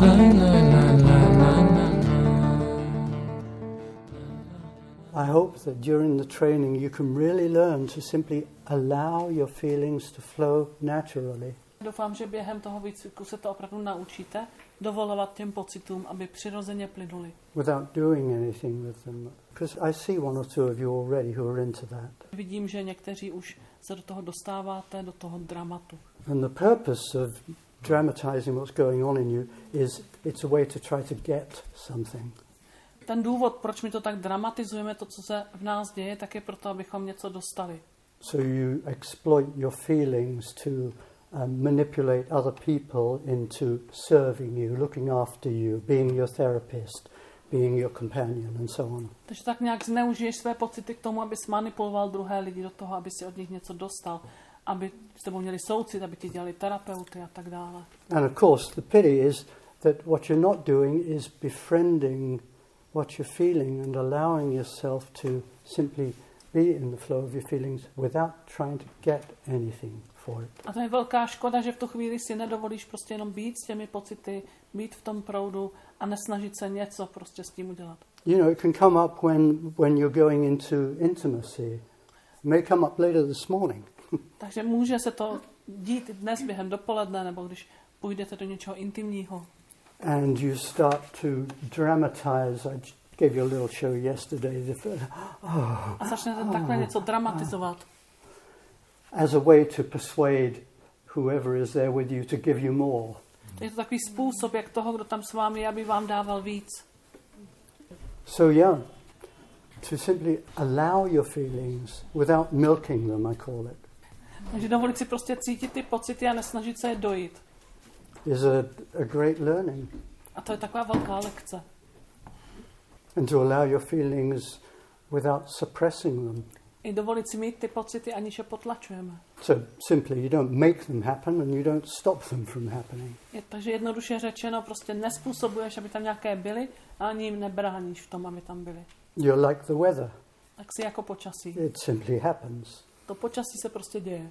I hope that during the training you can really learn to simply allow your feelings to flow naturally. Doufám, že během toho výcviku se to opravdu naučíte dovolovat těm pocitům, aby přirozeně plynuli. without doing anything with them. Because I see one or two of you already who are into that. Vidím, že někteří už se do toho dostáváte, do toho dramatu. And the purpose of dramatizing what's going on in you is it's a way to try to get something. Ten důvod, proč my to tak dramatizujeme, to, co se v nás děje, tak je proto, abychom něco dostali. So you exploit your feelings to um, manipulate other people into serving you, looking after you, being your therapist, being your companion, and so on. Takže tak nějak zneužiješ své pocity k tomu, aby manipuloval druhé lidi do toho, aby si od nich něco dostal, aby s tebou měli soucit, aby ti dělali terapeuty a tak dále. And of course, the pity is that what you're not doing is befriending what you're feeling and allowing yourself to simply be in the flow of your feelings without trying to get anything for it. A to je velká škoda, že v tu chvíli si nedovolíš prostě jenom být s těmi pocity, být v tom proudu a nesnažit se něco prostě s tím udělat. You know, it can come up when, when you're going into intimacy. It may come up later this morning. Takže může se to dít dnes během dopoledne, nebo když půjdete do něčeho intimního. and you start to dramatize. I gave you a little show yesterday the, oh, A začnete takhle něco dramatizovat. As a way to persuade whoever is there with you to give you more. Je to takový způsob, jak toho, kdo tam s vámi je, aby vám dával víc. So, yeah, to simply allow your feelings without milking them, I call it, Takže dovolit si prostě cítit ty pocity a nesnažit se je dojít. is a, a great learning. A to je taková velká lekce. And to allow your feelings without suppressing them. I dovolit si mít ty pocity, aniž je potlačujeme. So, simply, you don't make them happen and you don't stop them from happening. Je, takže jednoduše řečeno, prostě nespůsobuješ, aby tam nějaké byly, a ani jim nebráníš v tom, aby tam byly. You're like the weather, Tak si jako počasí. it simply happens. To počasí se prostě děje.